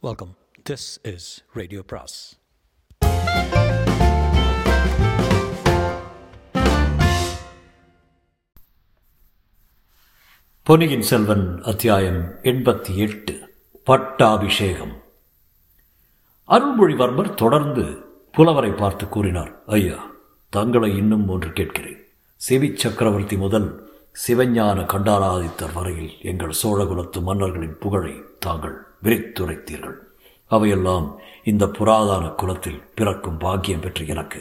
Welcome this is radio பிராஸ் பொன்னியின் செல்வன் அத்தியாயம் எண்பத்தி எட்டு. பட்டாபிஷேகம். அருள்மொழிவர்மர் தொடர்ந்து புலவரை பார்த்து கூறினார் ஐயா தங்களை இன்னும் ஒன்று கேட்கிறேன். சிவி சக்கரவர்த்தி முதல் சிவஞான கண்டாராதித்தர் வரையில் எங்கள் சோழகுலத்து மன்னர்களின் புகழை தாங்கள் விரித்துரைத்தீர்கள். அவையெல்லாம் இந்த புராதான குலத்தில் பிறக்கும் பாக்கியம் பெற்று எனக்கு.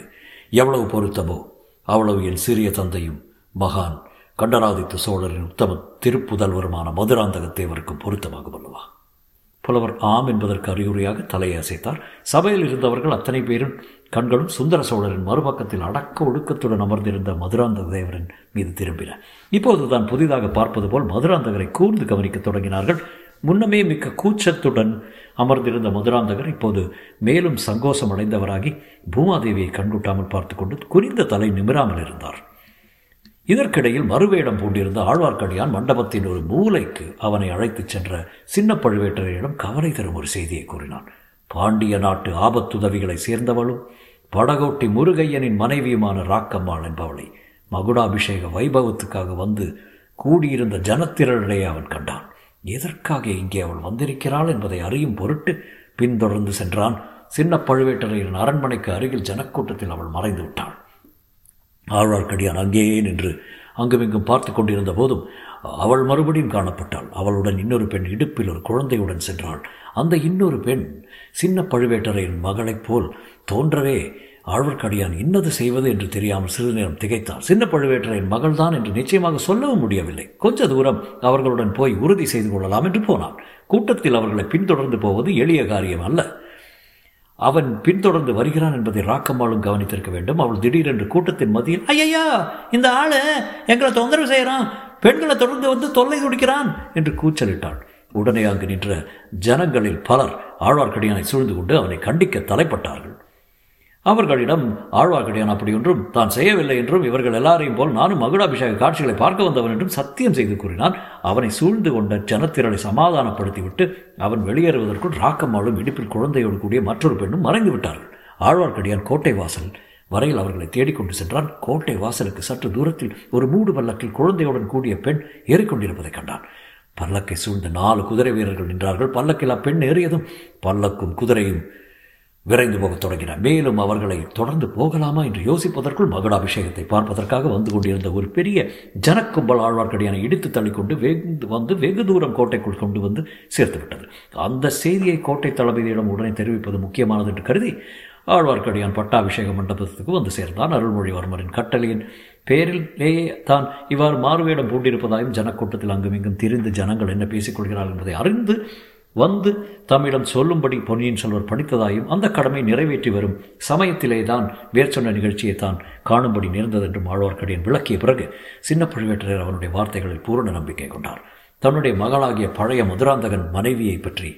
எவ்வளவு பொருத்தமோ அவ்வளவு என் சிறிய தந்தையும் மகான் கண்டராதித்த சோழரின் உத்தம திருப்புதல்வருமான மதுராந்தக தேவருக்கும் பொருத்தமாகும் அல்லவா? புலவர் ஆம் என்பதற்கு அறிகுறியாக தலையை அசைத்தார் சபையில் இருந்தவர்கள் அத்தனை பேரும் கண்களும் சுந்தர சோழரின் மறுபக்கத்தில் அடக்க ஒடுக்கத்துடன் அமர்ந்திருந்த மதுராந்தக தேவரின் மீது திரும்பின. இப்போது தான் புதிதாக பார்ப்பது போல் மதுராந்தகரை கூர்ந்து கவனிக்க தொடங்கினார்கள். முன்னமே மிக்க கூச்சத்துடன் அமர்ந்திருந்த மதுராந்தகர் இப்போது மேலும் சங்கோஷம் அடைந்தவராகி பூமாதேவியை கண்கூட்டாமல் பார்த்து கொண்டு குறிந்த தலை நிமிராமல் இருந்தார். இதற்கிடையில் மறுவேடம் பூண்டிருந்த ஆழ்வார்க்கடியான் மண்டபத்தின் ஒரு மூலைக்கு அவனை அழைத்துச் சென்ற சின்ன பழுவேட்டரையிடம் கவலை தரும் ஒரு செய்தியை கூறினான். பாண்டிய நாட்டு ஆபத்துதவிகளை சேர்ந்தவளும் படகோட்டி முருகையனின் மனைவியுமான ராக்கம்மாள் என்பவளை மகுடாபிஷேக வைபவத்துக்காக வந்து கூடியிருந்த ஜனத்திரரிடையே அவன் கண்டான். எதற்காக இங்கே அவள் வந்திருக்கிறாள் என்பதை அறியும் பொருட்டு பின்தொடர்ந்து சென்றான். சின்ன பழுவேட்டரையரின் அரண்மனைக்கு அருகில் ஜனக்கூட்டத்தில் அவள் மறைந்து விட்டாள். ஆழ்வார்க்கடியான் அங்கேயே நின்று அங்குமிங்கும் பார்த்து கொண்டிருந்த போதும் அவள் மறுபடியும் காணப்பட்டாள். அவளுடன் இன்னொரு பெண் இடுப்பில் ஒரு குழந்தையுடன் சென்றாள். அந்த இன்னொரு பெண் சின்ன பழுவேட்டரையின் மகளைப் போல் தோன்றவே ஆழ்வார்க்கடியான் இன்னது செய்வது என்று தெரியாமல் சிறிது நேரம் திகைத்தான் சின்ன பழுவேட்டரையின் மகள்தான் என்று நிச்சயமாக சொல்லவும் முடியவில்லை. கொஞ்ச தூரம் அவர்களுடன் போய் உறுதி செய்து கொள்ளலாம் என்று போனான். கூட்டத்தில் அவர்களை பின்தொடர்ந்து போவது எளிய காரியம் அல்ல. அவன் பின்தொடர்ந்து வருகிறான் என்பதை ராக்கம்மாளும் கவனித்திருக்க வேண்டும். அவள் திடீரென்று கூட்டத்தின் மத்தியில் ஐயா இந்த ஆளு எங்களை தொந்தரவு செய்கிறான் பெண்களை தொடர்ந்து வந்து தொல்லை துடிக்கிறான் என்று கூச்சலிட்டாள். உடனே அங்கு நின்ற ஜனங்களில் பலர் ஆழ்வார்க்கடியானை சூழ்ந்து கொண்டு அவனை கண்டிக்க தலைப்பட்டார்கள். அவர்களிடம் ஆழ்வார்க்கடியான் அப்படி ஒன்றும் தான் செய்யவில்லை என்றும் இவர்கள் எல்லாரையும் போல் நானும் மகுடாபிஷேக காட்சிகளை பார்க்க வந்தவன் என்றும் சத்தியம் செய்து கூறினான். அவனை சூழ்ந்து கொண்ட ஜனத்திரளை சமாதானப்படுத்திவிட்டு அவன் வெளியேறுவதற்குள் ராக்கம்மாளும் இடுப்பில் குழந்தையோடு கூடிய மற்றொரு பெண்ணும் மறைந்து விட்டார்கள். ஆழ்வார்க்கடியான் கோட்டை வாசல் வரையில் அவர்களை தேடிக்கொண்டு சென்றான். கோட்டை வாசலுக்கு சற்று தூரத்தில் ஒரு மூடு பல்லக்கில் குழந்தையுடன் கூடிய பெண் ஏறிக்கொண்டிருப்பதை கண்டான். பல்லக்கை சூழ்ந்த நாலு குதிரை வீரர்கள் நின்றார்கள். பல்லக்கில் அப்பெண் ஏறியதும் பல்லக்கும் குதிரையும் விரைந்து போகத் தொடங்கினார். மேலும் அவர்களை தொடர்ந்து போகலாமா என்று யோசிப்பதற்குள் மகுடாபிஷேகத்தை பார்ப்பதற்காக வந்து கொண்டிருந்த ஒரு பெரிய ஜனக்கும்பல் ஆழ்வார்க்கடியான இடித்து தள்ளிக்கொண்டு வெகு வந்து வெகு தூரம் கோட்டைக்குள் கொண்டு வந்து சேர்த்துவிட்டது அந்த செய்தியை கோட்டை தளபதியிடம் உடனே தெரிவிப்பது முக்கியமானது என்று கருதி ஆழ்வார்க்கடியான் பட்டாபிஷேக மண்டபத்துக்கு வந்து சேர்ந்தான். அருள்மொழிவர்மரின் கட்டளையின் பேரிலேயே தான் இவ்வாறு மாறுவேடம் பூண்டிருப்பதாயும் ஜனக்கூட்டத்தில் அங்குமிங்கும் திரிந்து ஜனங்கள் என்ன பேசிக்கொள்கிறார்கள் என்பதை அறிந்து வந்து தம்மிடம் சொல்லும்படி பொன்னியின் செல்வர் படித்ததாயும் அந்த கடமை நிறைவேற்றி வரும். சமயத்திலே தான் மேற்சொன்ன நிகழ்ச்சியை தான் காணும்படி நேர்ந்தது என்றும் ஆழ்வார்க்கடியன் விளக்கிய பிறகு சின்ன பழுவேட்டரையர் அவனுடைய வார்த்தைகளில் பூரண நம்பிக்கை கொண்டார். தன்னுடைய மகளாகிய பழைய மதுராந்தகன் மனைவியை பற்றி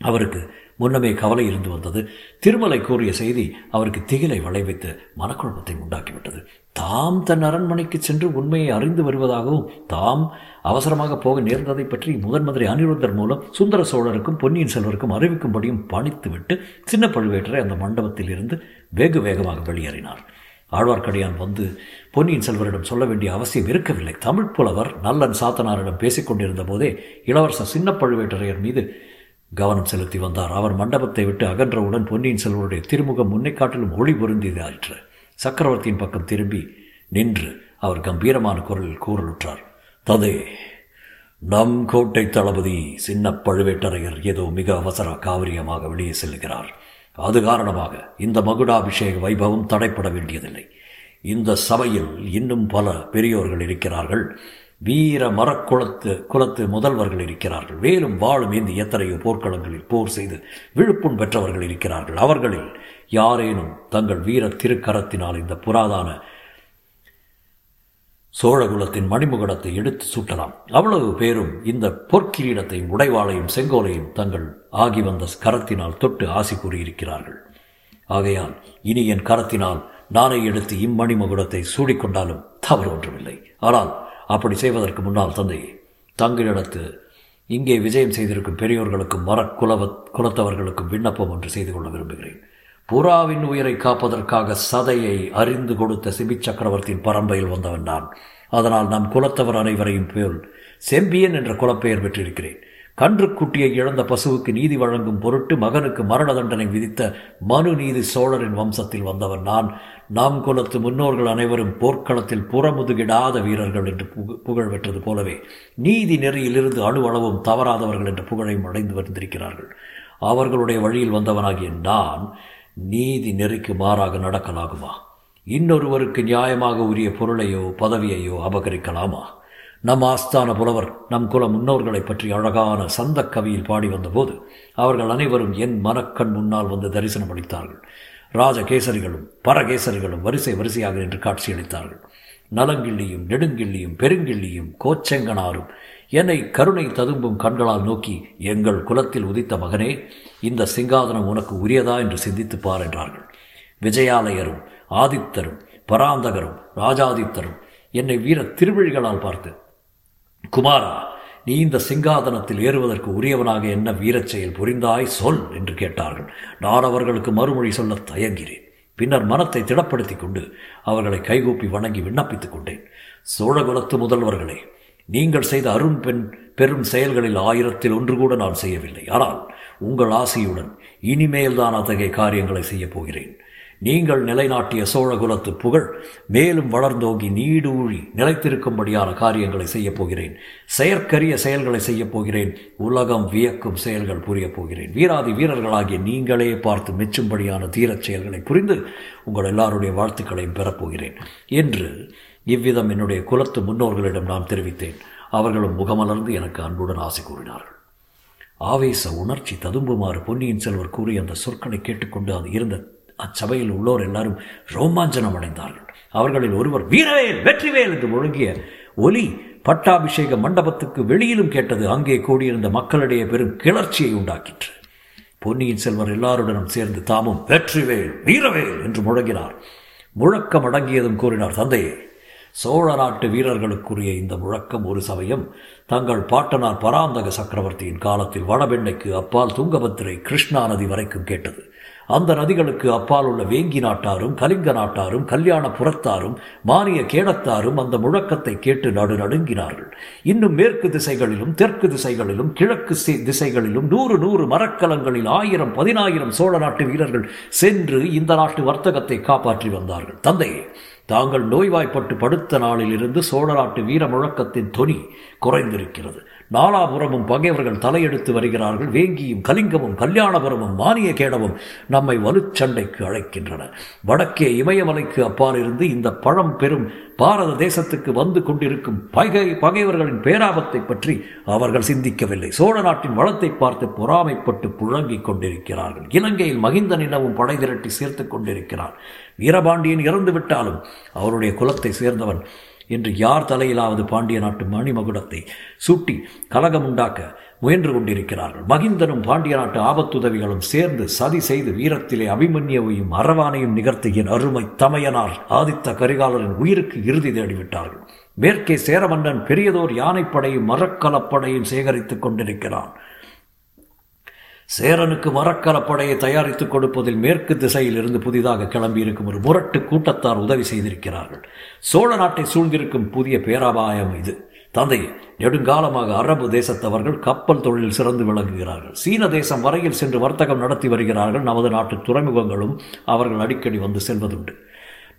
அவருக்கு முன்னமே கவலை இருந்து வந்தது. திருமலை கூறிய செய்தி அவருக்கு திகிலை விளைவித்து மனக்குழப்பத்தை உண்டாக்கிவிட்டது. தாம் தன் அரண்மனைக்கு சென்று உண்மையை அறிந்து வருவதாகவும் தாம் அவசரமாக போக நேர்ந்ததை பற்றி முதன் மந்திரி அனிருத்தர் மூலம் சுந்தர சோழருக்கும் பொன்னியின் செல்வருக்கும் அறிவிக்கும்படியும் பணித்துவிட்டு சின்ன பழுவேட்டரை அந்த மண்டபத்தில் இருந்து வெகு வேகமாக வெளியேறினார். ஆழ்வார்க்கடியான் வந்து பொன்னியின் செல்வரிடம் சொல்ல வேண்டிய அவசியம் இருக்கவில்லை. தமிழ் புலவர் நல்லன் சாத்தனாரிடம் பேசிக்கொண்டிருந்த போதே இளவரசர் சின்ன பழுவேட்டரையர் மீது கவனம் செலுத்தி வந்தார். அவர் மண்டபத்தை விட்டு அகன்றவுடன் பொன்னியின் செல்வருடைய திருமுகம் முன்னே காட்டிலும் ஒளி பொருந்தியதாயிற்று. சக்கரவர்த்தியின் பக்கம் திரும்பி நின்று அவர் கம்பீரமான குரலில் கூறலுற்றார். ததே. நம் கோட்டை தளபதி சின்ன பழுவேட்டரையர் ஏதோ மிக அவசர காவிரியமாக வெளியே செல்கிறார். அது காரணமாக இந்த மகுடாபிஷேக வைபவம் தடைப்பட வேண்டியதில்லை. இந்த சபையில் இன்னும் பல பெரியோர்கள் இருக்கிறார்கள். வீர மரக்குளத்து குலத்து முதல்வர்கள் இருக்கிறார்கள். வேலும் வாழும் இந்த எத்தனையோ போர்க்களங்களில் போர் செய்து விழுப்புண் பெற்றவர்கள் இருக்கிறார்கள். அவர்களில் யாரேனும் தங்கள் வீர திருக்கரத்தினால் இந்த புராதான சோழகுலத்தின் மணிமுகடத்தை எடுத்து சுட்டலாம். அவ்வளவு பேரும் இந்த பொற்கிரீடத்தையும் உடைவாளையும் செங்கோலையும் தங்கள் ஆகி வந்த கரத்தினால் தொட்டு ஆசி கூறியிருக்கிறார்கள். ஆகையால் இனி என் கரத்தினால் நானே எடுத்து இம்மணிமுகடத்தை சூடிக்கொண்டாலும் தவறு ஒன்றுமில்லை. ஆனால் அப்படி செய்வதற்கு முன்னால் தந்தையே தங்களிடத்து இங்கே விஜயம் செய்திருக்கும் பெரியோர்களுக்கும் மரக்குலவ குலத்தவர்களுக்கும் விண்ணப்பம் ஒன்று செய்து கொள்ள விரும்புகிறேன். புறாவின் உயிரை காப்பதற்காக சதையை அறிந்து கொடுத்த சிபி சக்கரவர்த்தியின் பரம்பையில் வந்தவன் நான். அதனால் நம் குலத்தவர் அனைவரையும் போல் செம்பியன் என்ற குலப்பெயர் பெற்றிருக்கிறேன். கன்றுக்குட்டியை இழந்த பசுவுக்கு நீதி வழங்கும் பொருட்டு மகனுக்கு மரண தண்டனை விதித்த மனு நீதி சோழரின் வம்சத்தில் வந்தவன் நான். நாம் குலத்து முன்னோர்கள் அனைவரும் போர்க்களத்தில் புறமுதுகிடாத வீரர்கள் என்று புகழ் பெற்றது போலவே நீதி நெறியிலிருந்து அணுவளவும் தவறாதவர்கள் என்ற புகழையும் அடைந்து வந்திருக்கிறார்கள். அவர்களுடைய வழியில் வந்தவனாகிய நான் நீதி நெறிக்கு மாறாக நடக்கலாகுமா? இன்னொருவருக்கு நியாயமாக உரிய பொருளையோ பதவியையோ அபகரிக்கலாமா? நம் ஆஸ்தான புலவர் நம் குல முன்னோர்களை பற்றி அழகான சந்த கவியில் பாடி வந்தபோது அவர்கள் அனைவரும் என் மனக்கண் முன்னால் வந்து தரிசனம் அளித்தார்கள். ராஜகேசரிகளும் பரகேசரிகளும் வரிசை வரிசையாக நின்று காட்சியளித்தார்கள். நலங்கிள்ளியும் நெடுங்கிள்ளியும் பெருங்கிள்ளியும் கோச்செங்கனாரும் என்னை கருணை ததும்பும் கண்களால் நோக்கி எங்கள் குலத்தில் உதித்த மகனே இந்த சிங்காதனம் உனக்கு உரியதா என்று சிந்தித்துப் பார் என்றார்கள். விஜயாலயரும் ஆதித்தரும் பராந்தகரும் ராஜாதித்தரும் என்னை வீர திருவிழிகளால் பார்த்து குமாரா நீ இந்த சிங்காதனத்தில் ஏறுவதற்கு உரியவனாக என்ன வீரச் செயல் புரிந்தாய் சொல் என்று கேட்டார்கள். நான் அவர்களுக்கு மறுமொழி சொல்ல தயங்கிறேன் பின்னர் மனத்தை திடப்படுத்தி கொண்டு அவர்களை கைகூப்பி வணங்கி விண்ணப்பித்துக் கொண்டேன். சோழகுலத்து முதல்வர்களே நீங்கள் செய்த அருண் பெண் பெரும் செயல்களில் ஆயிரத்தில் ஒன்று கூட நான் செய்யவில்லை. ஆனால் உங்கள் ஆசையுடன் இனிமேல் தான் அத்தகைய காரியங்களை செய்யப் போகிறேன். நீங்கள் நிலைநாட்டிய சோழகுலத்து புகழ் மேலும் வளர்ந்தோங்கி நீடூழி நிலைத்திருக்கும்படியான காரியங்களை செய்யப் போகிறேன். செயற்கரிய செயல்களை செய்யப் போகிறேன். உலகம் வியக்கும் செயல்கள் புரியப் போகிறேன். வீராதி வீரர்களாகிய நீங்களே பார்த்து மெச்சும்படியான தீரச் செயல்களை புரிந்து உங்கள் எல்லாருடைய வாழ்த்துக்களையும் பெறப்போகிறேன் என்று இவ்விதம் என்னுடைய குலத்து முன்னோர்களிடம் நான் தெரிவித்தேன். அவர்களும் முகமலர்ந்து எனக்கு அன்புடன் ஆசை கூறினார்கள். ஆவேச உணர்ச்சி ததும்புமாறு பொன்னியின் செல்வர் கூறி அந்த சொற்களை கேட்டுக்கொண்டு அது இருந்த அச்சபையில் உள்ளோர் எல்லாரும் ரோமாஞ்சனம் அடைந்தார்கள். அவர்களில் ஒருவர் வீரவேல் வெற்றிவேல் என்று முழங்கிய ஒலி பட்டாபிஷேக மண்டபத்துக்கு வெளியிலும் கேட்டது அங்கே கூடியிருந்த மக்களிடையே பெரும் கிளர்ச்சியை உண்டாக்கிற்று. பொன்னியின் செல்வர் எல்லாருடனும் சேர்ந்து தாமும் வெற்றிவேல் வீரவேல் என்று முழங்கினார். முழக்கம் அடங்கியதும் கூறினார் தந்தையே சோழ நாட்டு வீரர்களுக்குரிய இந்த முழக்கம் ஒரு சமயம் தங்கள் பாட்டனார் பராந்தக சக்கரவர்த்தியின் காலத்தில் வடபெண்ணைக்கு அப்பால் துங்கபத்திரை கிருஷ்ணா நதி வரைக்கும் கேட்டது. அந்த நதிகளுக்கு அப்பால் உள்ள வேங்கி நாட்டாரும் கலிங்க நாட்டாரும் கல்யாண புறத்தாரும் மானிய கேடத்தாரும் அந்த முழக்கத்தை கேட்டு நடு நடுங்கினார்கள். இன்னும் மேற்கு திசைகளிலும் தெற்கு திசைகளிலும் கிழக்கு திசைகளிலும் நூறு நூறு மரக்கலங்களில் ஆயிரம் பதினாயிரம் சோழ நாட்டு வீரர்கள் சென்று இந்த நாட்டு வர்த்தகத்தை காப்பாற்றி வந்தார்கள். தந்தையே தாங்கள் நோய்வாய்ப்பட்டு படுத்த நாளில் இருந்து சோழ நாட்டு வீர முழக்கத்தின் தொனி குறைந்திருக்கிறது. நாலாபுரமும் பகைவர்கள் தலையெடுத்து வருகிறார்கள். வேங்கியும் கலிங்கமும் கல்யாணபுரமும் மானிய கேடவும் நம்மை வலுச்சண்டைக்கு அழைக்கின்றன. வடக்கே இமயமலைக்கு அப்பால் இருந்து இந்த பழம் பெரும் பாரத தேசத்துக்கு வந்து கொண்டிருக்கும் பகை பகைவர்களின் பேராபத்தை பற்றி அவர்கள் சிந்திக்கவில்லை. சோழ நாட்டின் வளத்தை பார்த்து பொறாமைப்பட்டு புழங்கிக் கொண்டிருக்கிறார்கள். இலங்கையில் மகிந்தன் இனமும் படை திரட்டி சேர்த்து கொண்டிருக்கிறார். வீரபாண்டியன் இறந்து விட்டாலும் அவருடைய குலத்தை சேர்ந்தவன் என்று யார் தலையிலாவது பாண்டிய நாட்டு மணிமகுடத்தை சூட்டி கலகம் உண்டாக்க முயன்று கொண்டிருக்கிறார்கள். மகிந்தனும் பாண்டிய நாட்டு ஆபத்துதவிகளும் சேர்ந்து சதி செய்து வீரத்திலே அபிமன்யவையும் அரவானையும் நிகழ்த்திய அருமை தமையனார் ஆதித்த கரிகாலரின் உயிருக்கு இறுதி தேடிவிட்டார்கள். மேற்கே சேரமன்னன் பெரியதோர் யானைப்படையும் மரக்கலப்படையும் சேகரித்துக் கொண்டிருக்கிறான். சேரனுக்கு மரக்கலப்படையை தயாரித்துக் கொடுப்பதில் மேற்கு திசையில் இருந்து புதிதாக கிளம்பியிருக்கும் ஒரு முரட்டு கூட்டத்தார் உதவி செய்திருக்கிறார்கள். சோழ நாட்டை சூழ்ந்திருக்கும் புதிய பேராபாயம் இது. தந்தையே நெடுங்காலமாக அரபு தேசத்தவர்கள் கப்பல் தொழில் சிறந்து விளங்குகிறார்கள். சீன தேசம் வரையில் சென்று வர்த்தகம் நடத்தி வருகிறார்கள். நமது நாட்டு துறைமுகங்களும் அவர்கள் அடிக்கடி வந்து செல்வதுண்டு.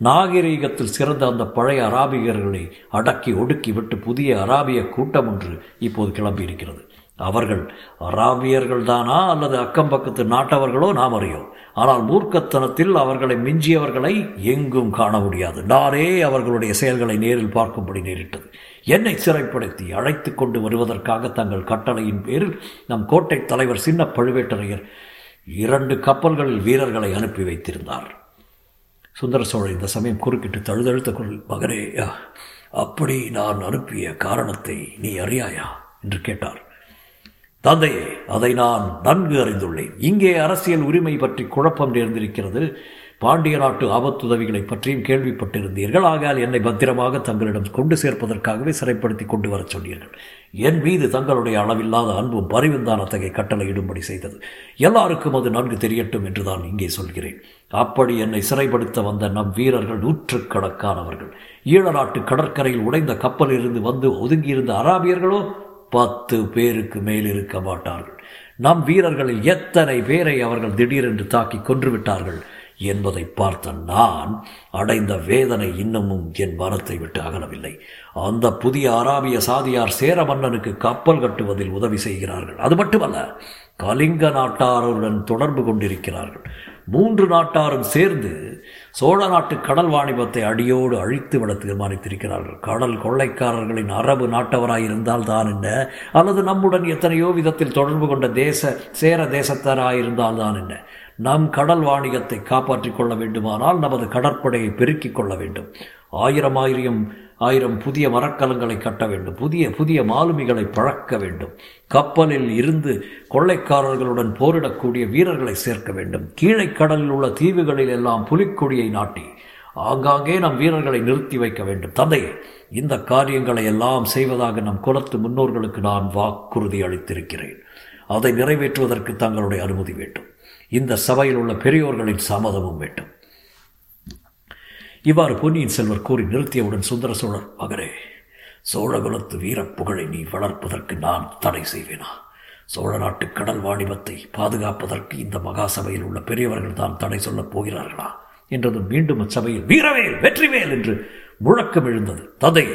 நாகரீகத்தில் சிறந்த அந்த பழைய அராபியர்களை அடக்கி ஒடுக்கி விட்டு புதிய அராபிய கூட்டம் ஒன்று இப்போது கிளம்பியிருக்கிறது. அவர்கள் அராபியர்கள்தானா அல்லது அக்கம் பக்கத்து நாட்டவர்களோ நாம் அறியோம். ஆனால் மூர்க்கத்தனத்தில் அவர்களை மிஞ்சியவர்களை எங்கும் காண முடியாது. நானே அவர்களுடைய செயல்களை நேரில் பார்க்கும்படி நேரிட்டது. என்னை சிறைப்படுத்தி அழைத்து கொண்டு வருவதற்காக தங்கள் கட்டளையின் பேரில் நம் கோட்டை தலைவர் சின்ன பழுவேட்டரையர் இரண்டு கப்பல்களில் வீரர்களை அனுப்பி வைத்திருந்தார். சுந்தர சோழர் இந்த சமயம் குறுக்கிட்டு தழுதழுத்த குரல் மகனே அப்படி நான் அனுப்பிய காரணத்தை நீ அறியாயா? என்று கேட்டார். தந்தையே அதை நான் நன்கு அறிந்துள்ளேன். இங்கே அரசியல் உரிமை பற்றி குழப்பம் நேர்ந்திருக்கிறது. பாண்டிய நாட்டு ஆபத்துதவிகளை பற்றியும் கேள்விப்பட்டிருந்தீர்கள். ஆகையால் என்னை பத்திரமாக தங்களிடம் கொண்டு சேர்ப்பதற்காகவே சிறைப்படுத்தி கொண்டு வரச் சொன்னீர்கள். என் மீது தங்களுடைய அளவில்லாத அன்பும் பரிவுந்தான் அத்தகைய கட்டளையிடும்படி செய்தது. எல்லாருக்கும் அது நன்கு தெரியட்டும் என்று தான் இங்கே சொல்கிறேன். அப்படி என்னை சிறைப்படுத்த வந்த நம் வீரர்கள் நூற்றுக்கணக்கானவர்கள். ஈழ நாட்டு கடற்கரையில் உடைந்த கப்பலிலிருந்து வந்து ஒதுங்கியிருந்த அராபியர்களோ பத்து பேருக்கு மேல் இருக்க மாட்டார்கள். நம் வீரர்களில் எத்தனை பேரை அவர்கள் திடீரென்று தாக்கி கொன்றுவிட்டார்கள் என்பதை பார்த்த நான் அடைந்த வேதனை இன்னமும் என் மனத்தை விட்டு அகலவில்லை. அந்த புதிய அராபிய சாதியார் சேர மன்னனுக்கு கப்பல் கட்டுவதில் உதவி செய்கிறார்கள். அது மட்டுமல்ல கலிங்க நாட்டாருடன் தொடர்பு கொண்டிருக்கிறார்கள். மூன்று நாட்டாரும் சேர்ந்து சோழ நாட்டு கடல் வாணிபத்தை அடியோடு அழித்து விட தீர்மானித்திருக்கிறார்கள். கடல் கொள்ளைக்காரர்களின் அரபு நாட்டவராயிருந்தால் தான் என்ன? அல்லது நம்முடன் எத்தனையோ விதத்தில் தொடர்பு கொண்ட தேச சேர தேசத்தாராயிருந்தால் தான் என்ன? நம் கடல் வாணிகத்தை காப்பாற்றிக் கொள்ள வேண்டுமானால் நமது கடற்படையை பெருக்கிக் கொள்ள வேண்டும். ஆயிரம் ஆயிரம் ஆயிரம் புதிய மரக்கலங்களை கட்ட வேண்டும். புதிய புதிய மாலுமிகளை பழக்க வேண்டும். கப்பலில் இருந்து கொள்ளைக்காரர்களுடன் போரிடக்கூடிய வீரர்களை சேர்க்க வேண்டும். கீழே கடலில் உள்ள தீவுகளில் எல்லாம் புலிக்கொடியை நாட்டி ஆங்காங்கே நம் வீரர்களை நிறுத்தி வைக்க வேண்டும். தந்தை இந்த காரியங்களை எல்லாம் செய்வதாக நம் குலத்து முன்னோர்களுக்கு நான் வாக்குறுதி அளித்திருக்கிறேன். அதை நிறைவேற்றுவதற்கு தங்களுடைய அனுமதி வேண்டும். இந்த சபையில் உள்ள பெரியோர்களின் சம்மதமும் வேண்டும். இவ்வாறு பொன்னியின் செல்வர் கூறி நிறுத்தியவுடன் சுந்தர சோழர் மகரே சோழகுலத்து வீரப்புகழை நீ வளர்ப்பதற்கு நான் தடை செய்வேனா? சோழ நாட்டு கடல் வாணிபத்தை பாதுகாப்பதற்கு இந்த மகா சபையில் உள்ள பெரியவர்கள் தான் தடை சொல்லப் போகிறார்களா? என்றதும் மீண்டும் அச்சபையில் வீரவேல் வெற்றிவேல் என்று முழக்கம் எழுந்தது. ததை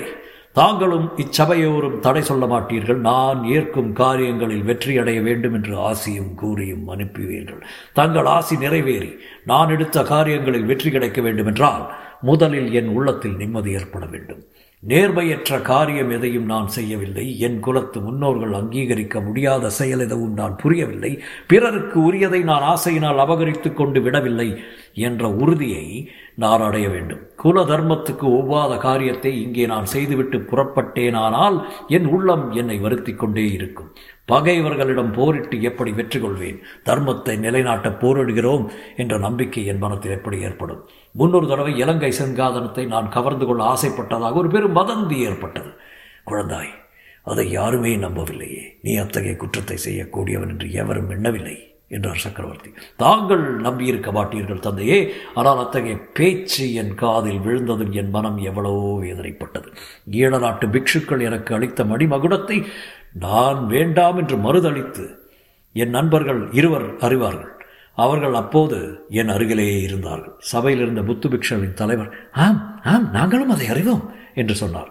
தாங்களும் இச்சபையோரும் தடை சொல்ல மாட்டீர்கள். நான் ஏற்கும் காரியங்களில் வெற்றியடைய வேண்டும் என்று ஆசியும் கூறியும் அனுப்புவீர்கள். தங்கள் ஆசி நிறைவேறி நான் எடுத்த காரியங்களில் வெற்றி கிடைக்க வேண்டுமென்றால் முதலில் என் உள்ளத்தில் நிம்மதி ஏற்பட வேண்டும். நேர்மையற்ற காரியம் எதையும் நான் செய்யவில்லை. என் குலத்து முன்னோர்கள் அங்கீகரிக்க முடியாத செயல் எதுவும் நான் புரியவில்லை. பிறருக்கு உரியதை நான் ஆசையினால் அபகரித்து கொண்டு விடவில்லை என்ற உறுதியை நான் அடைய வேண்டும். குல தர்மத்துக்கு ஒவ்வாத காரியத்தை இங்கே நான் செய்துவிட்டு புறப்பட்டேனானால் என் உள்ளம் என்னை வருத்தி கொண்டே இருக்கும். பகைவர்களிடம் போரிட்டு எப்படி வெற்றி கொள்வேன்? தர்மத்தை நிலைநாட்ட போரிடுகிறோம் என்ற நம்பிக்கை என் மனத்தில் எப்படி ஏற்படும்? முன்னொரு தடவை இலங்கை செங்காதனத்தை நான் கவர்ந்து கொள்ள ஆசைப்பட்டதாக ஒரு பெரும் வதந்தி ஏற்பட்டது. குழந்தாய் அதை யாருமே நம்பவில்லையே. நீ அத்தகைய குற்றத்தை செய்யக்கூடியவன் என்று எவரும் எண்ணவில்லை என்றார் சக்கரவர்த்தி. தாங்கள் நம்பியிருக்க மாட்டீர்கள் தந்தையே. ஆனால் அத்தகைய பேச்சு என் காதில் விழுந்ததும் என் மனம் எவ்வளவோ வேதனைப்பட்டது. ஈழ நாட்டு பிக்ஷுக்கள் எனக்கு அளித்த மணிமகுடத்தை நான் வேண்டாம் என்று மறுதளித்து என் நண்பர்கள் இருவர் அறிவார்கள். அவர்கள் அப்போது என் அருகிலேயே இருந்தார்கள். சபையில் இருந்த புத்து பிக்ஷவின் தலைவர் ஆம் ஆம் நாங்களும் அதை அறிவோம் என்று சொன்னார்.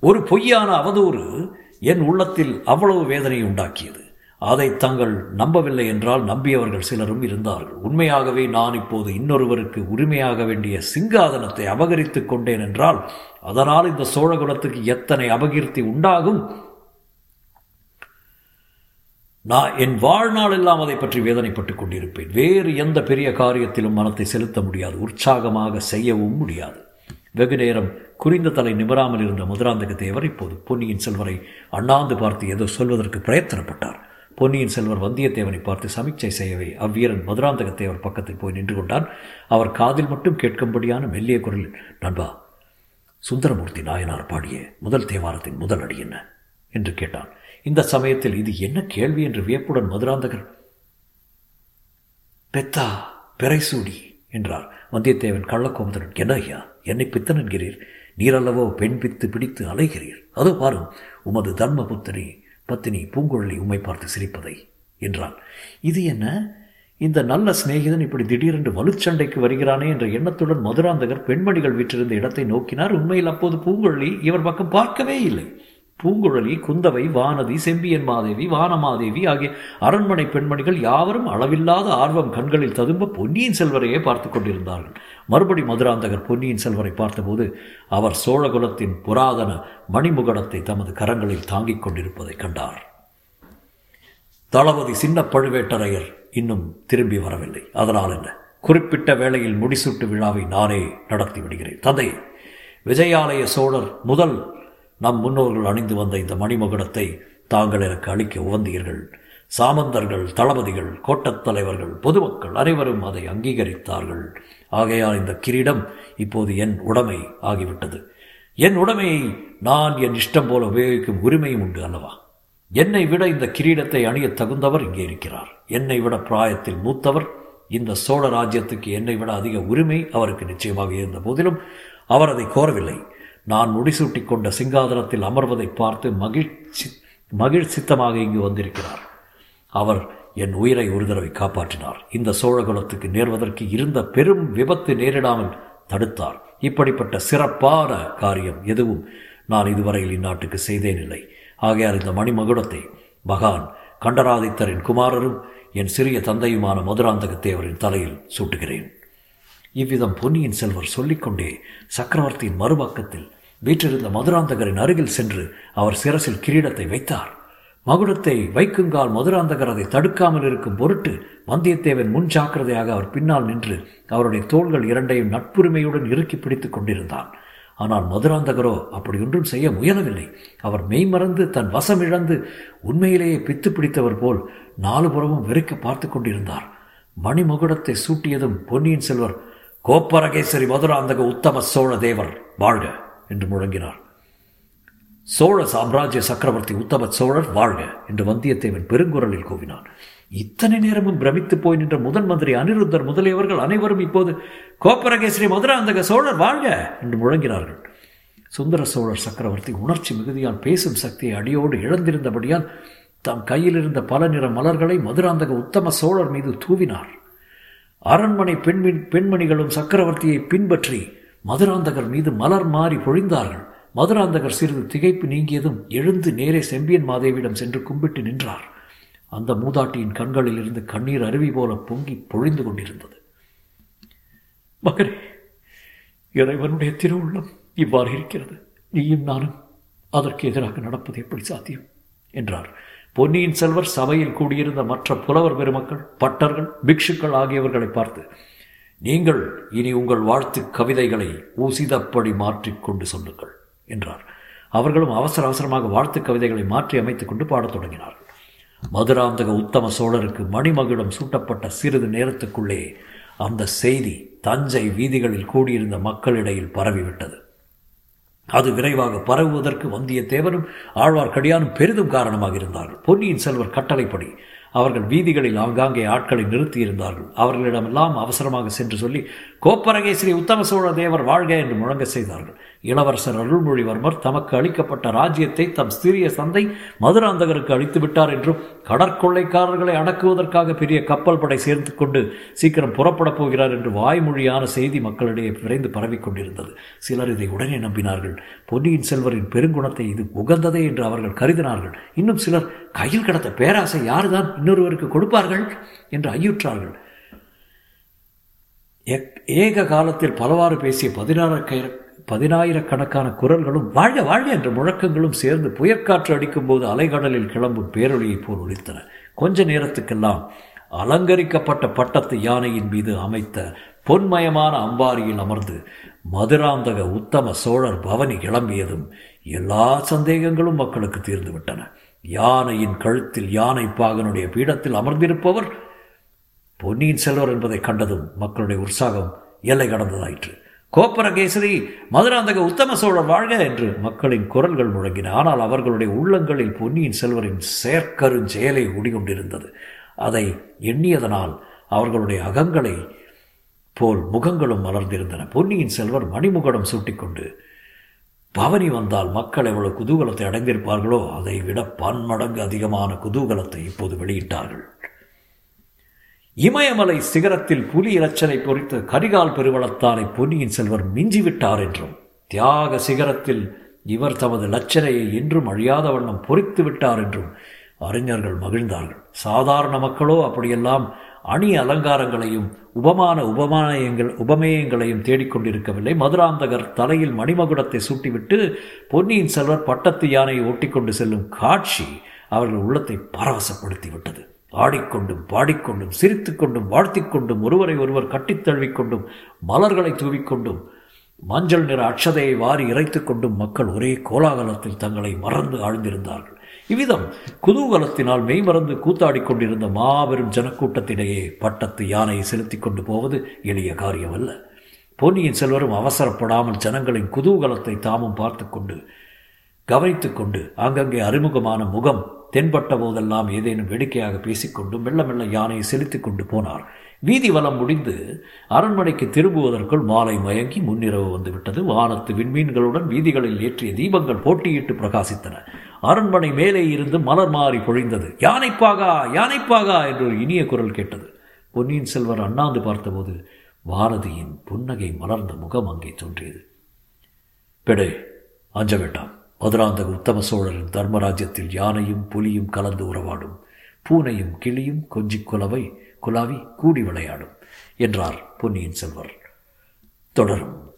ஒரு பொய்யான அவதூறு என் உள்ளத்தில் அவ்வளவு வேதனை உண்டாக்கியது. அதை தங்கள் நம்பவில்லை என்றால் நம்பியவர்கள் சிலரும் இருந்தார்கள். உண்மையாகவே நான் இப்போது இன்னொருவருக்கு உரிமையாக வேண்டிய சிங்காதனத்தை அபகரித்துக் கொண்டேன் என்றால் அதனால் இந்த சோழகுலத்துக்கு எத்தனை அபகீர்த்தி உண்டாகும்? நான் என் வாழ்நாள் எல்லாம் அதை பற்றி வேதனைப்பட்டுக் கொண்டிருப்பேன். வேறு எந்த பெரிய காரியத்திலும் மனத்தை செலுத்த முடியாது. உற்சாகமாக செய்யவும் முடியாது. வெகு நேரம் குறிந்த தலை நிபராமல் இருந்த மதுராந்தக தேவர் இப்போது பொன்னியின் செல்வரை அண்ணாந்து பார்த்து ஏதோ சொல்வதற்கு பிரயத்தனப்பட்டார். பொன்னியின் செல்வர் வந்தியத்தேவனை பார்த்து சமீட்சை செய்யவே அவ்வீரன் மதுராந்தக தேவர் பக்கத்தில் போய் நின்று கொண்டான். அவர் காதில் மட்டும் கேட்கும்படியான மெல்லிய குரலில் நண்பா சுந்தரமூர்த்தி நாயனார் பாடிய முதல் தேவாரத்தின் முதல் அடி என்ன? என்று கேட்டான். இந்த சமயத்தில் இது என்ன கேள்வி என்று வியப்புடன் மதுராந்தகர். பெத்தா பெரைசூடி என்றார். வந்தியத்தேவன் கள்ளக்கோமுதனன் என்ன ஐயா? என்னை பித்தன் என்கிறீர். நீரல்லவோ பெண் பித்து பிடித்து அலைகிறீர். அதோ பாரும் உமது தர்மபுத்திரி பத்தினி பூங்குழலி உம்மை பார்த்து சிரிப்பதை என்றான் இது என்ன? இந்த நல்ல சிநேகிதன் இப்படி திடீரென்று வலுச்சண்டைக்கு வருகிறானே என்ற எண்ணத்துடன் மதுராந்தகர் பெண்மணிகள் வீற்றிருந்த இடத்தை நோக்கினார். உண்மையில் அப்போது பூங்குழலி இவர் பக்கம் பார்க்கவே இல்லை. பூங்குழலி குந்தவை வானதி செம்பியன் மாதேவி வானமாதேவி ஆகிய அரண்மனை பெண்மணிகள் யாவரும் அளவில்லாத ஆர்வம் கண்களில் ததும்ப பொன்னியின் செல்வரையே பார்த்து கொண்டிருந்தார்கள். மறுபடி மதுராந்தகர் பொன்னியின் செல்வரை பார்த்தபோது அவர் சோழகுலத்தின் புராதன மணிமுகடத்தை தமது கரங்களில் தாங்கிக் கொண்டிருப்பதை கண்டார். தளபதி சின்ன பழுவேட்டரையர் இன்னும் திரும்பி வரவில்லை. அதனால் என்ன? குறிப்பிட்ட வேளையில் முடிசூட்டு விழாவை நானே நடத்தி விடுகிறேன். தந்தை விஜயாலய சோழர் முதல் நம் முன்னோர்கள் அணிந்து வந்த இந்த மணிமகுடத்தை தாங்கள் எனக்கு அளிக்க உவந்தீர்கள். சாமந்தர்கள் தளபதிகள் கோட்டத் தலைவர்கள் பொதுமக்கள் அனைவரும் அதை அங்கீகரித்தார்கள். ஆகையால் இந்த கிரீடம் இப்போது என் உடைமை ஆகிவிட்டது. என் உடைமையை நான் என் இஷ்டம் போல உபயோகிக்கும் உரிமையும் உண்டு அல்லவா? என்னை விட இந்த கிரீடத்தை அணிய தகுந்தவர் இங்கே இருக்கிறார். என்னை விட பிராயத்தில் மூத்தவர் இந்த சோழ ராஜ்யத்துக்கு என்னை விட அதிக உரிமை அவருக்கு நிச்சயமாக இருந்த போதிலும் அவர் அதை கோரவில்லை. நான் முடிசூட்டி கொண்ட சிங்காதனத்தில் அமர்வதை பார்த்து மகிழ்ச்சி மகிழ்ச்சித்தமாக இங்கு வந்திருக்கிறார். அவர் என் உயிரை ஒரு தடவை காப்பாற்றினார். இந்த சோழகுலத்துக்கு நேர்வதற்கு இருந்த பெரும் விபத்து நேரிடாமல் தடுத்தார். இப்படிப்பட்ட சிறப்பான காரியம் எதுவும் நான் இதுவரையில் இந்நாட்டுக்கு செய்தேனில்லை. ஆகையால் இந்த மணிமகுடத்தை மகான் கண்டராதித்தரின் குமாரரும் என் சிறிய தந்தையுமான மதுராந்தக தேவரின் தலையில் சூட்டுகிறேன். இவ்விதம் பொன்னியின் செல்வர் சொல்லிக்கொண்டே சக்கரவர்த்தியின் மறுபக்கத்தில் வீற்றிருந்த மதுராந்தகரின் அருகில் சென்று அவர் சிரசில் கிரீடத்தை வைத்தார். மகுடத்தை வைக்குங்கால் மதுராந்தகர் அதை தடுக்காமல் இருக்கும் பொருட்டு வந்தியத்தேவன் முன் ஜாக்கிரதையாக அவர் பின்னால் நின்று அவருடைய தோள்கள் இரண்டையும் நட்புரிமையுடன் இறுக்கி பிடித்துக் கொண்டிருந்தான். ஆனால் மதுராந்தகரோ அப்படி ஒன்றும் செய்ய முயலவில்லை. அவர் மெய்மறந்து தன் வசம் இழந்து உண்மையிலேயே பித்து பிடித்தவர் போல் நாலு புறமும் வெறுக்க பார்த்து கொண்டிருந்தார். மணிமகுடத்தை சூட்டியதும் பொன்னியின் செல்வர் கோப்பரகேசரி மதுராந்தக உத்தம சோழ தேவர் வாழ்க என்று முழங்கினார். சோழ சாம்ராஜ்ய சக்கரவர்த்தி உத்தம சோழர் வாழ்க என்று வந்தியத்தேவன் பெருங்குரலில் கூவினான். இத்தனை நேரமும் பிரமித்து போய் நின்ற முதன் மந்திரி அனிருத்தர் முதலியவர்கள் அனைவரும் இப்போது கோப்பரகேசரி மதுராந்தக சோழர் வாழ்க என்று முழங்கினார்கள். சுந்தர சோழர் சக்கரவர்த்தி உணர்ச்சி மிகுதியால் பேசும் சக்தியை அடியோடு இழந்திருந்தபடியால் தம் கையில் இருந்த பல நிற மலர்களை மதுராந்தக உத்தம சோழர் மீது தூவினார். அரண்மனை பெண்மின் பெண்மணிகளும் சக்கரவர்த்தியை பின்பற்றி மதுராந்தகர் மீது மலர் மாறி பொழிந்தார்கள். மதுராந்தகர் சிறிது திகைப்பு நீங்கியதும் எழுந்து நேரே செம்பியன் மாதேவியிடம் சென்று கும்பிட்டு நின்றார். அந்த மூதாட்டியின் கண்களில் இருந்து கண்ணீர் அருவி போல பொங்கி பொழிந்து கொண்டிருந்தது. மகனே இறைவனுடைய திருவுள்ளம் இவ்வாறு இருக்கிறது. நீயும் நானும் அதற்கு எதிராக நடப்பது எப்படி சாத்தியம்? என்றார். பொன்னியின் செல்வர் சபையில் கூடியிருந்த மற்ற புலவர் பெருமக்கள் பட்டர்கள் பிக்ஷுக்கள் ஆகியவர்களை பார்த்து நீங்கள் இனி உங்கள் வாழ்த்து கவிதைகளை ஊசிதப்படி மாற்றிக்கொண்டு சொல்லுங்கள் என்றார். அவர்களும் அவசர அவசரமாக வாழ்த்து கவிதைகளை மாற்றி அமைத்துக் கொண்டு பாடத் தொடங்கினார்கள். மதுராந்தக உத்தம சோழருக்கு மணிமகுடம் சூட்டப்பட்ட சிறிது நேரத்துக்குள்ளே அந்த செய்தி தஞ்சை வீதிகளில் கூடியிருந்த மக்களிடையில் பரவிவிட்டது. அது விரைவாக பரவுவதற்கு வந்தியத்தேவனும் ஆழ்வார்க்கடியானும் பெரிதும் காரணமாக இருந்தார்கள். பொன்னியின் செல்வர் கட்டளைப்படி அவர்கள் வீதிகளில் ஆங்காங்கே ஆட்களை நிறுத்தியிருந்தார்கள். அவர்களிடமெல்லாம் அவசரமாக சென்று சொல்லி கோப்பரகேசரி உத்தம சோழ தேவர் வாழ்க என்று முழங்க செய்தார்கள். இளவரசர் அருள்மொழிவர்மர் தமக்கு அளிக்கப்பட்ட ராஜ்யத்தை தம் சிறிய சந்தை மதுராந்தகருக்கு அளித்து விட்டார் என்றும் கடற்கொள்ளைக்காரர்களை அடக்குவதற்காக பெரிய கப்பல் படை சேர்ந்து கொண்டு சீக்கிரம் புறப்படப் போகிறார் என்று வாய்மொழியான செய்தி மக்களிடையே விரைந்து பரவிக் கொண்டிருந்தது. சிலர் இதை உடனே நம்பினார்கள். பொன்னியின் செல்வரின் பெருங்குணத்தை இது உகந்ததே என்று அவர்கள் கருதினார்கள். இன்னும் சிலர் கையில் கடத்த பேராசை யாருதான் இன்னொருவருக்கு கொடுப்பார்கள்? என்று ஐயுற்றார்கள். ஏக காலத்தில் பலவாறு பேசிய பதினாறு பதினாயிரக்கணக்கான குரல்களும் வாழ்க வாழ்க என்ற முழக்கங்களும் சேர்ந்து புயற்காற்று அடிக்கும்போது அலைகடலில் கிளம்பும் பேரொழியைப் போல் ஒழித்தன கொஞ்ச நேரத்துக்கெல்லாம் அலங்கரிக்கப்பட்ட பட்டத்து யானையின் மீது அமைத்த பொன்மயமான அம்பாரியில் அமர்ந்து மதுராந்தக உத்தம சோழர் பவனி கிளம்பியதும் எல்லா சந்தேகங்களும் மக்களுக்கு தீர்ந்துவிட்டன யானையின் கழுத்தில் யானை பாகனுடைய பீடத்தில் அமர்ந்திருப்பவர் பொன்னியின் செல்வர் என்பதை கண்டதும் மக்களுடைய உற்சாகம் எல்லை கடந்ததாயிற்று. கோப்பரகேசரி மதுராந்தக உத்தம சோழர் வாழ்க என்று மக்களின் குரல்கள் முழங்கின. ஆனால் அவர்களுடைய உள்ளங்களில் பொன்னியின் செல்வரின் செயற்கருஞ்செயலை ஓடிக்கொண்டிருந்தது அதை எண்ணியதனால் அவர்களுடைய அகங்களை போல் முகங்களும் மலர்ந்திருந்தன. பொன்னியின் செல்வர் மணிமுகடம் சூட்டிக்கொண்டு பவனி வந்தால் மக்கள் எவ்வளவு குதூகலத்தை அடைந்திருப்பார்களோ அதை விட பன்மடங்கு அதிகமான குதூகலத்தை இப்போது வெளியிட்டார்கள். இமயமலை சிகரத்தில் புலி இலச்சனை பொறித்த கரிகால் பெருவளத்தானை பொன்னியின் செல்வர் மிஞ்சிவிட்டார் என்றும் தியாக சிகரத்தில் இவர் தமது லட்சணையை என்றும் அழியாத வண்ணம் பொறித்து விட்டார் என்றும் அறிஞர்கள் மகிழ்ந்தார்கள். சாதாரண மக்களோ அப்படியெல்லாம் அணி அலங்காரங்களையும் உபமான உபமானயங்கள் உபமேயங்களையும் தேடிக்கொண்டிருக்கவில்லை. மதுராந்தகர் தலையில் மணிமகுடத்தை சூட்டிவிட்டு பொன்னியின் செல்வர் பட்டத்து யானையை ஓட்டிக்கொண்டு செல்லும் காட்சி அவர்கள் உள்ளத்தை பரவசப்படுத்தி விட்டது ஆடிக்கொண்டும் பாடிக்கொண்டும் சிரித்து கொண்டும் வாழ்த்திக் கொண்டும் ஒருவரை ஒருவர் கட்டித் தழுவிக்கொண்டும் மலர்களை தூவிக்கொண்டும் மஞ்சள் நிற அட்சதையை வாரி இறைத்து கொண்டும் மக்கள் ஒரே கோலாகலத்தில் தங்களை மறந்து ஆழ்ந்திருந்தார்கள் இவ்விதம் குதூகலத்தினால் மெய்மறந்து கூத்தாடிக் கொண்டிருந்த மாபெரும் ஜனக்கூட்டத்திடையே பட்டத்து யானையை செலுத்திக் கொண்டு போவது எளிய காரியமல்ல. பொன்னியின் செல்வரும் அவசரப்படாமல் ஜனங்களின் குதூகலத்தை தாமும் பார்த்து கொண்டு கவனித்து கொண்டு அங்கங்கே அறிமுகமான முகம் தென்பட்ட போதெல்லாம் ஏதேனும் வேடிக்கையாக பேசிக்கொண்டு மெல்ல மெல்ல யானையை செலுத்திக் கொண்டு போனார். வீதி வலம் முடிந்து அரண்மனைக்கு திரும்புவதற்குள் மாலை மயங்கி முன்னிரவு வந்துவிட்டது. வானத்து விண்மீன்களுடன் வீதிகளில் ஏற்றிய தீபங்கள் போட்டியிட்டு பிரகாசித்தன. அரண்மனை மேலே இருந்து மலர் மாறி பொழிந்தது. யானைப்பாகா யானைப்பாகா என்று ஒரு இனிய குரல் கேட்டது. பொன்னியின் செல்வர் அண்ணாந்து பார்த்தபோது வாரதியின் புன்னகை மலர்ந்த முகம் அங்கே தோன்றியது. பெடே அஞ்ச வேண்டாம் மதுராந்தக உத்தம சோழரின் தர்மராஜ்யத்தில் யானையும் புலியும் கலந்து உறவாடும். பூனையும் கிளியும் கொஞ்சி குலவை குலாவி கூடி விளையாடும் என்றார் பொன்னியின் செல்வர். தொடரும்.